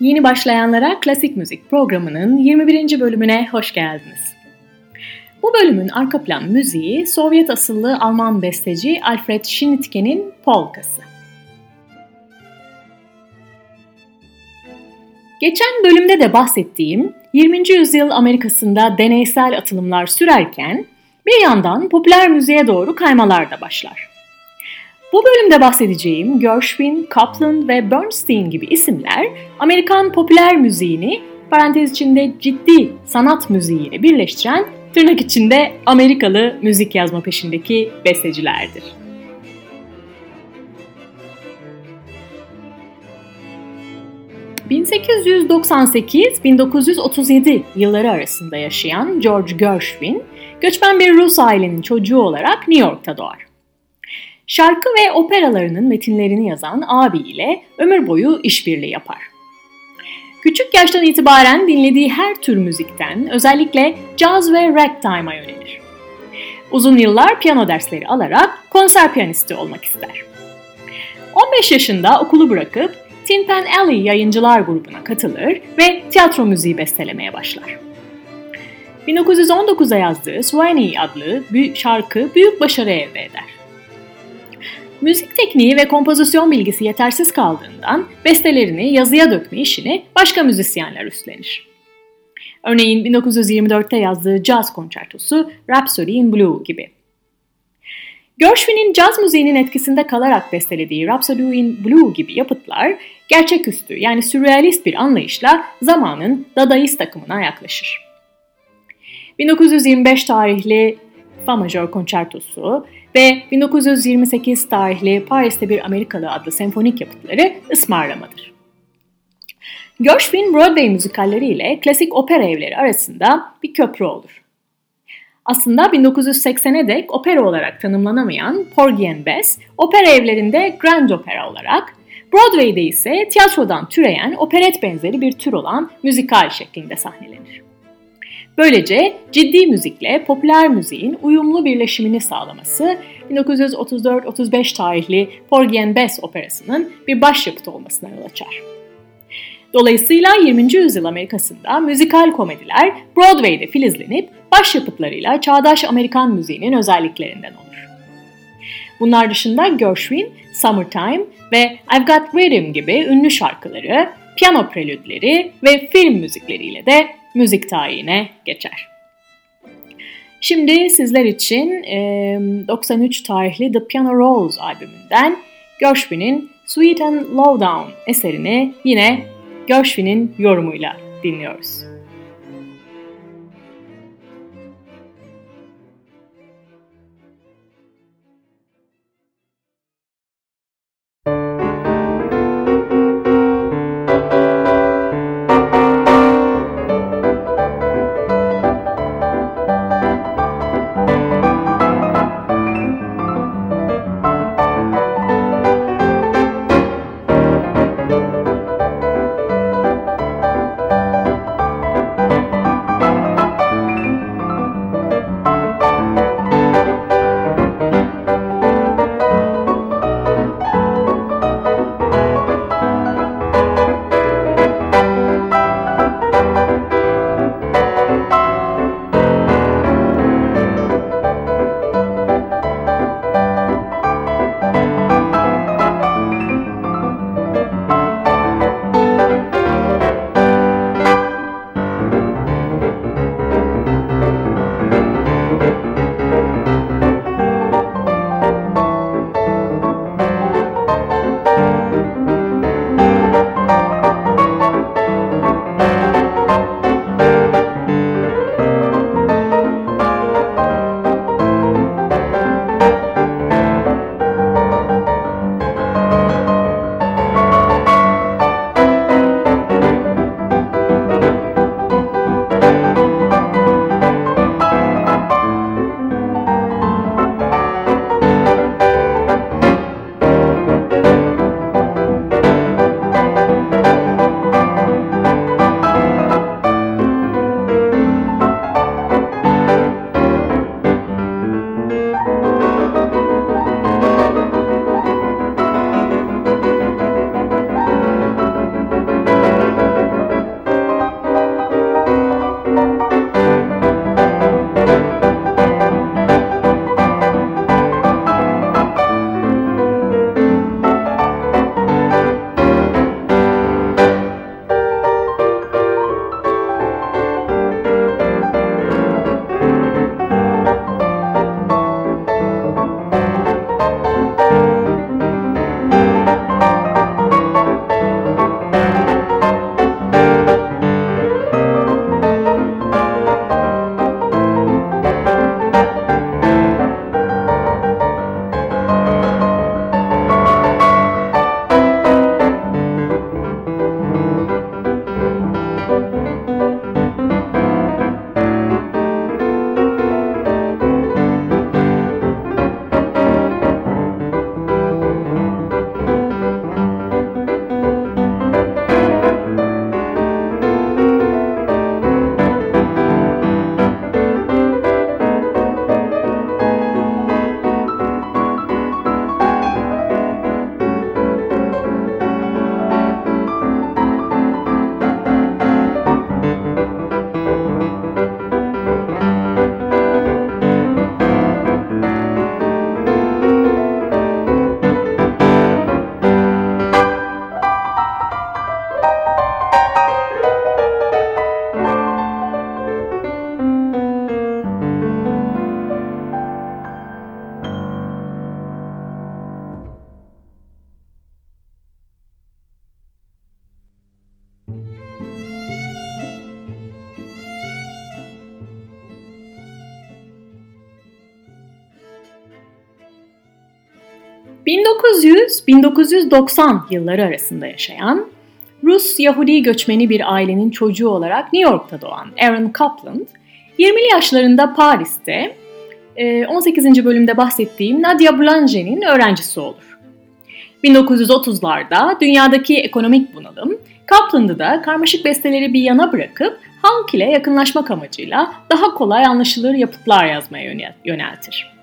Yeni başlayanlara klasik müzik programının 21. bölümüne hoş geldiniz. Bu bölümün arka plan müziği Sovyet asıllı Alman besteci Alfred Schnittke'nin polkası. Geçen bölümde de bahsettiğim 20. yüzyıl Amerika'sında deneysel atılımlar sürerken bir yandan popüler müziğe doğru kaymalar da başlar. Bu bölümde bahsedeceğim Gershwin, Kaplan ve Bernstein gibi isimler Amerikan popüler müziğini parantez içinde ciddi sanat müziğiyle birleştiren tırnak içinde Amerikalı müzik yazma peşindeki bestecilerdir. ...1898-1937 yılları arasında yaşayan George Gershwin, göçmen bir Rus ailenin çocuğu olarak New York'ta doğar. Şarkı ve operalarının metinlerini yazan abiyle ömür boyu işbirliği yapar. Küçük yaştan itibaren dinlediği her tür müzikten özellikle caz ve ragtime'a yönelir. Uzun yıllar piyano dersleri alarak konser piyanisti olmak ister. 15 yaşında okulu bırakıp Tin Pan Alley yayıncılar grubuna katılır ve tiyatro müziği bestelemeye başlar. 1919'da yazdığı Sweeney adlı şarkı büyük başarı elde eder. Müzik tekniği ve kompozisyon bilgisi yetersiz kaldığından bestelerini yazıya dökme işini başka müzisyenler üstlenir. Örneğin 1924'te yazdığı caz konçertosu Rhapsody in Blue gibi. Gershwin'in caz müziğinin etkisinde kalarak bestelediği Rhapsody in Blue gibi yapıtlar gerçeküstü yani sürrealist bir anlayışla zamanın Dadaist akımına yaklaşır. 1925 tarihli Fa majör konçertosu ve 1928 tarihli Paris'te bir Amerikalı adlı senfonik yapıtları ısmarlamadır. Gershwin Broadway müzikalleri ile klasik opera evleri arasında bir köprü olur. Aslında 1980'e dek opera olarak tanımlanamayan Porgy and Bess, opera evlerinde Grand Opera olarak, Broadway'de ise tiyatrodan türeyen operet benzeri bir tür olan müzikal şeklinde sahnelenir. Böylece ciddi müzikle popüler müziğin uyumlu birleşimini sağlaması 1934-35 tarihli Porgy and Bess operasının bir başyapıt olmasına yol açar. Dolayısıyla 20. yüzyıl Amerika'sında müzikal komediler Broadway'de filizlenip başyapıtlarıyla çağdaş Amerikan müziğinin özelliklerinden olur. Bunlar dışında Gershwin, Summertime ve I've Got Rhythm gibi ünlü şarkıları, piyano prelüdleri ve film müzikleriyle de müzik tarihine geçer. Şimdi sizler için 93 tarihli The Piano Rolls albümünden Gershwin'in Sweet and Lowdown eserini yine Gershwin'in yorumuyla dinliyoruz. 1900-1990 yılları arasında yaşayan Rus Yahudi göçmeni bir ailenin çocuğu olarak New York'ta doğan Aaron Copland, 20'li yaşlarında Paris'te 18. E, bölümde bahsettiğim Nadia Boulanger'in öğrencisi olur. 1930'larda dünyadaki ekonomik bunalım, Kaplan'ı da karmaşık besteleri bir yana bırakıp halk ile yakınlaşmak amacıyla daha kolay anlaşılır yapıtlar yazmaya yöneltir.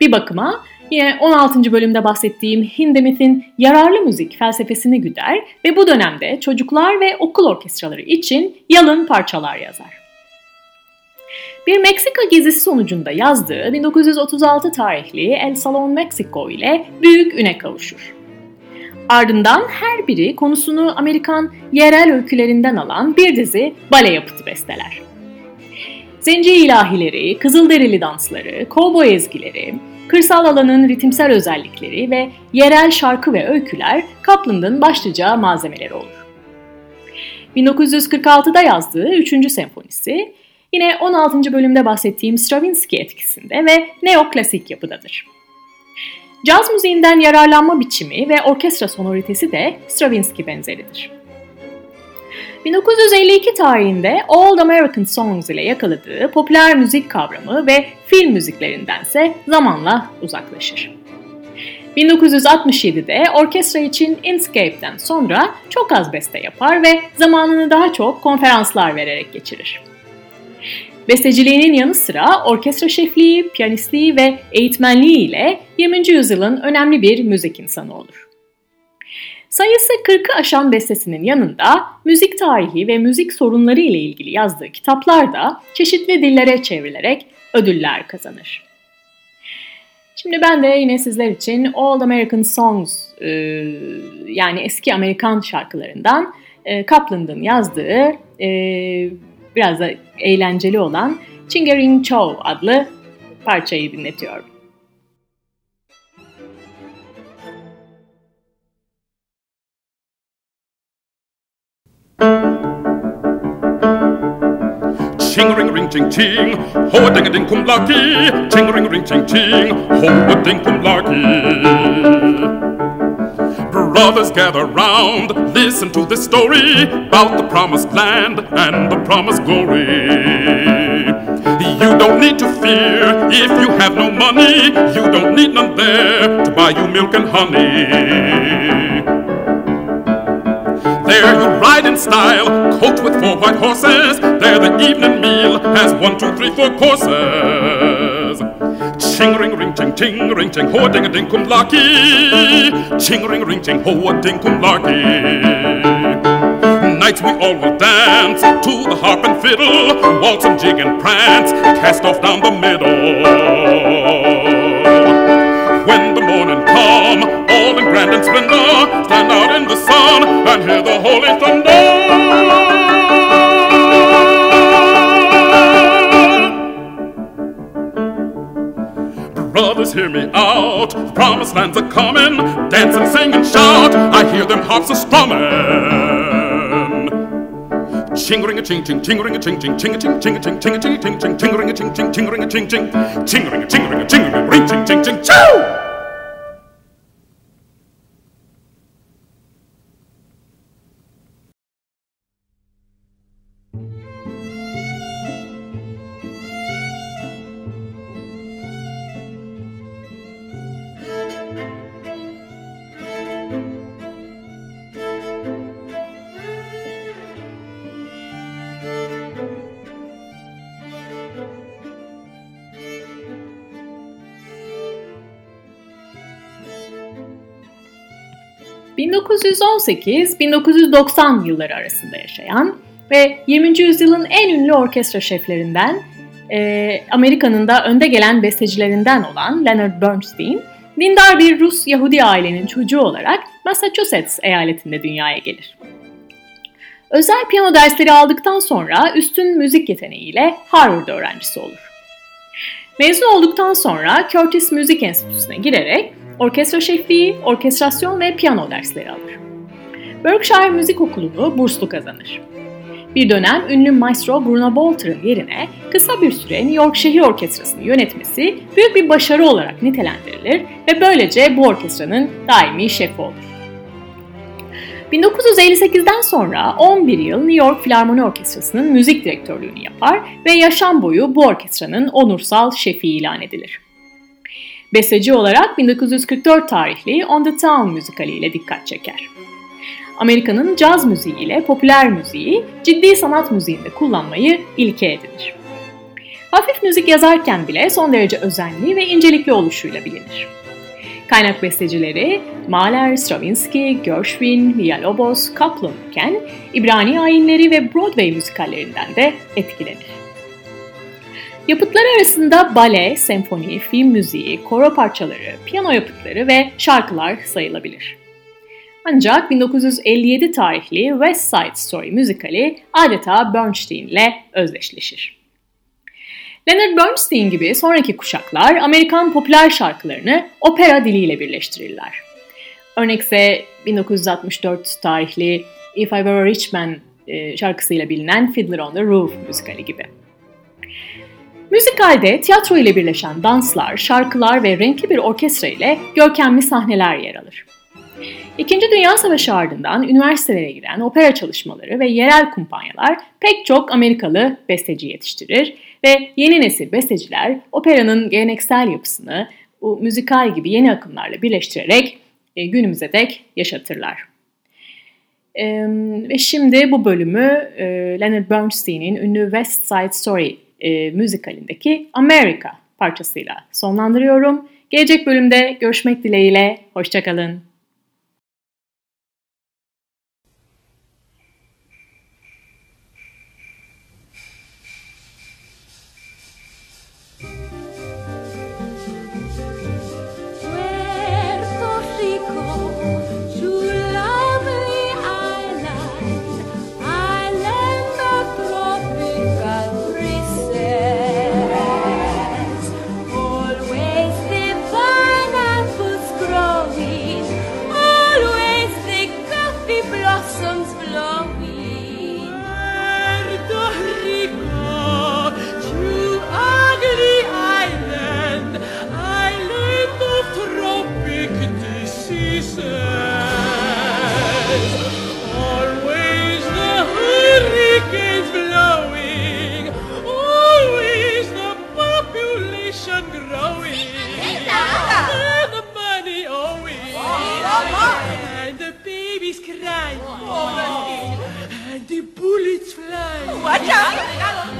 Bir bakıma yine 16. bölümde bahsettiğim Hindemith'in yararlı müzik felsefesini güder ve bu dönemde çocuklar ve okul orkestraları için yalın parçalar yazar. Bir Meksika gezisi sonucunda yazdığı 1936 tarihli El Salon Mexico ile büyük üne kavuşur. Ardından her biri konusunu Amerikan yerel öykülerinden alan bir dizi bale yapıtı besteler. Zenci ilahileri, kızılderili dansları, kovboy ezgileri, kırsal alanın ritimsel özellikleri ve yerel şarkı ve öyküler Kaplan'ın başlıca malzemeleri olur. 1946'da yazdığı 3. senfonisi yine 16. bölümde bahsettiğim Stravinsky etkisinde ve neoklasik yapıdadır. Caz müziğinden yararlanma biçimi ve orkestra sonoritesi de Stravinsky benzeridir. 1952 tarihinde Old American Songs ile yakaladığı popüler müzik kavramı ve film müziklerindense zamanla uzaklaşır. 1967'de orkestra için Inscape'den sonra çok az beste yapar ve zamanını daha çok konferanslar vererek geçirir. Besteciliğinin yanı sıra orkestra şefliği, piyanistliği ve eğitmenliği ile 20. yüzyılın önemli bir müzik insanı olur. Sayısı 40'ı aşan bestesinin yanında müzik tarihi ve müzik sorunları ile ilgili yazdığı kitaplar da çeşitli dillere çevrilerek ödüller kazanır. Şimdi ben de yine sizler için Old American Songs e, yani eski Amerikan şarkılarından e, Kaplan'ın yazdığı e, biraz da eğlenceli olan Chingering Chow adlı parçayı dinletiyorum. Ching ring ring ching ching, ho ding a ding kum lucky. Ching ring ring ching ching, ho a ding kum lucky. Brothers gather round, listen to this story about the promised land and the promised glory. You don't need to fear if you have no money, you don't need none there to buy you milk and honey. There you ride in style, coach with four white horses. There the evening meal has one, two, three, four courses. Ching ring ring ting ting ring ting ho ding a ding kum lucky. Ching ring ring ting ho a ding kum lucky. Nights we all will dance to the harp and fiddle, waltz and jig and prance, cast off down the middle. When the morning come, grand and splendor, stand out in the sun and hear the holy thunder. Brothers, hear me out. The promised lands are coming. Dance and sing and shout. I hear them harps are strumming. Ching ring a ching ching ching ring a ching ching ching a ching ching a ching ching a ching ching ching ching ring a ching ching ching ring a ching ching ching ring a ching ring a ching ring ching ching ching choo. 1918-1990 yılları arasında yaşayan ve 20. yüzyılın en ünlü orkestra şeflerinden, e, Amerika'nın da önde gelen bestecilerinden olan Leonard Bernstein, dindar bir Rus Yahudi ailenin çocuğu olarak Massachusetts eyaletinde dünyaya gelir. Özel piyano dersleri aldıktan sonra üstün müzik yeteneğiyle Harvard öğrencisi olur. Mezun olduktan sonra Curtis Müzik Enstitüsü'ne girerek orkestra şefliği, orkestrasyon ve piyano dersleri alır. Berkshire Müzik Okulu'nu burslu kazanır. bir dönem ünlü maestro Bruno Bolter'ın yerine kısa bir süre New York Şehir Orkestrası'nı yönetmesi büyük bir başarı olarak nitelendirilir ve böylece bu orkestranın daimi şefi olur. 1958'den sonra 11 yıl New York Filarmoni Orkestrası'nın müzik direktörlüğünü yapar ve yaşam boyu bu orkestranın onursal şefi ilan edilir. Besteci olarak 1944 tarihli On the Town müzikaliyle dikkat çeker. Amerika'nın caz müziği ile popüler müziği ciddi sanat müziğinde kullanmayı ilke edinir. Hafif müzik yazarken bile son derece özenli ve incelikli oluşuyla bilinir. Kaynak bestecileri Mahler, Stravinsky, Gershwin, Villalobos, Kaplan iken İbrani ayinleri ve Broadway müzikallerinden de etkilenir. Yapıtları arasında bale, senfoni, film müziği, koro parçaları, piyano yapıtları ve şarkılar sayılabilir. Ancak 1957 tarihli West Side Story müzikali adeta Bernstein ile özdeşleşir. Leonard Bernstein gibi sonraki kuşaklar Amerikan popüler şarkılarını opera diliyle birleştirirler. Örnekse 1964 tarihli If I Were a Rich Man e, şarkısıyla bilinen Fiddler on the Roof müzikali gibi. Müzikalde tiyatro ile birleşen danslar, şarkılar ve renkli bir orkestra ile görkemli sahneler yer alır. İkinci Dünya Savaşı ardından üniversitelere giren opera çalışmaları ve yerel kumpanyalar pek çok Amerikalı besteci yetiştirir ve yeni nesil besteciler operanın geleneksel yapısını bu müzikal gibi yeni akımlarla birleştirerek e, günümüze dek yaşatırlar. Ve şimdi bu bölümü e, Leonard Bernstein'in ünlü West Side Story e, müzikalindeki America parçasıyla sonlandırıyorum. Gelecek bölümde görüşmek dileğiyle, hoşçakalın. Oh. And the bullets fly. Watch out.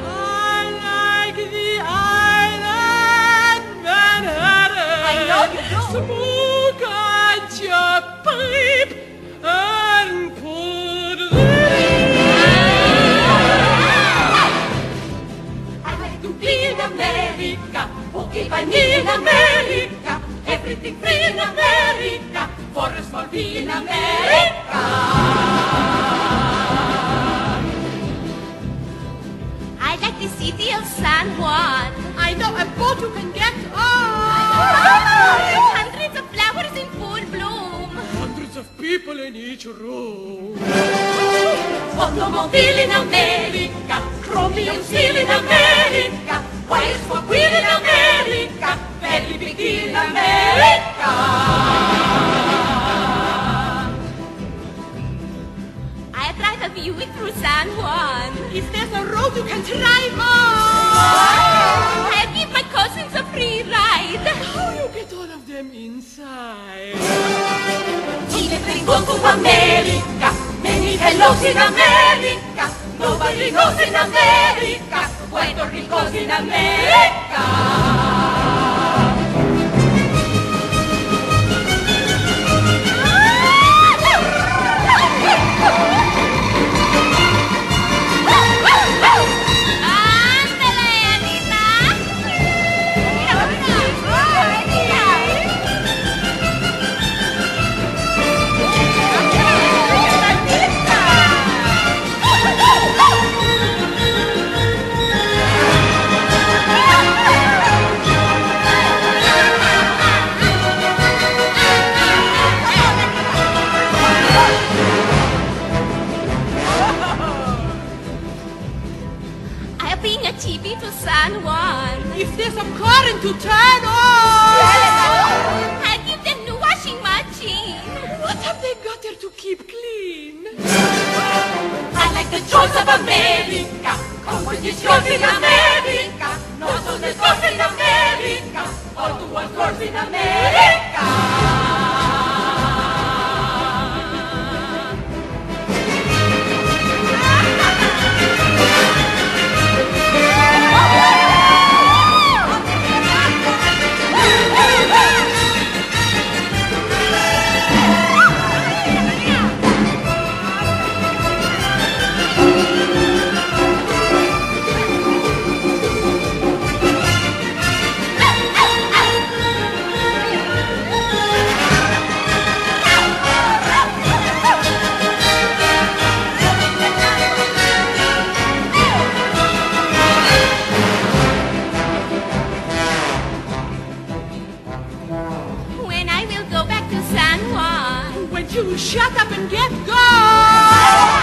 I like the island Manhattan. I know you do. Smoke out your pipe and pull the... I like to be in America. Okay, but in America. Everything free in America for a small bean America. I like the city of San Juan. I know a boat you can get on. Hundreds of flowers in full bloom. Hundreds of people in each room. Automobile in America. Chromium steel in America. Wires for wheel in America. Very big in America. you through San Juan. If there's a road you can drive on. I give my cousins a free ride. How you get all of them inside? We bring go to America. Many hellos in America. Nobody goes in America. Puerto Rico's in America. You. Shut up and get gone,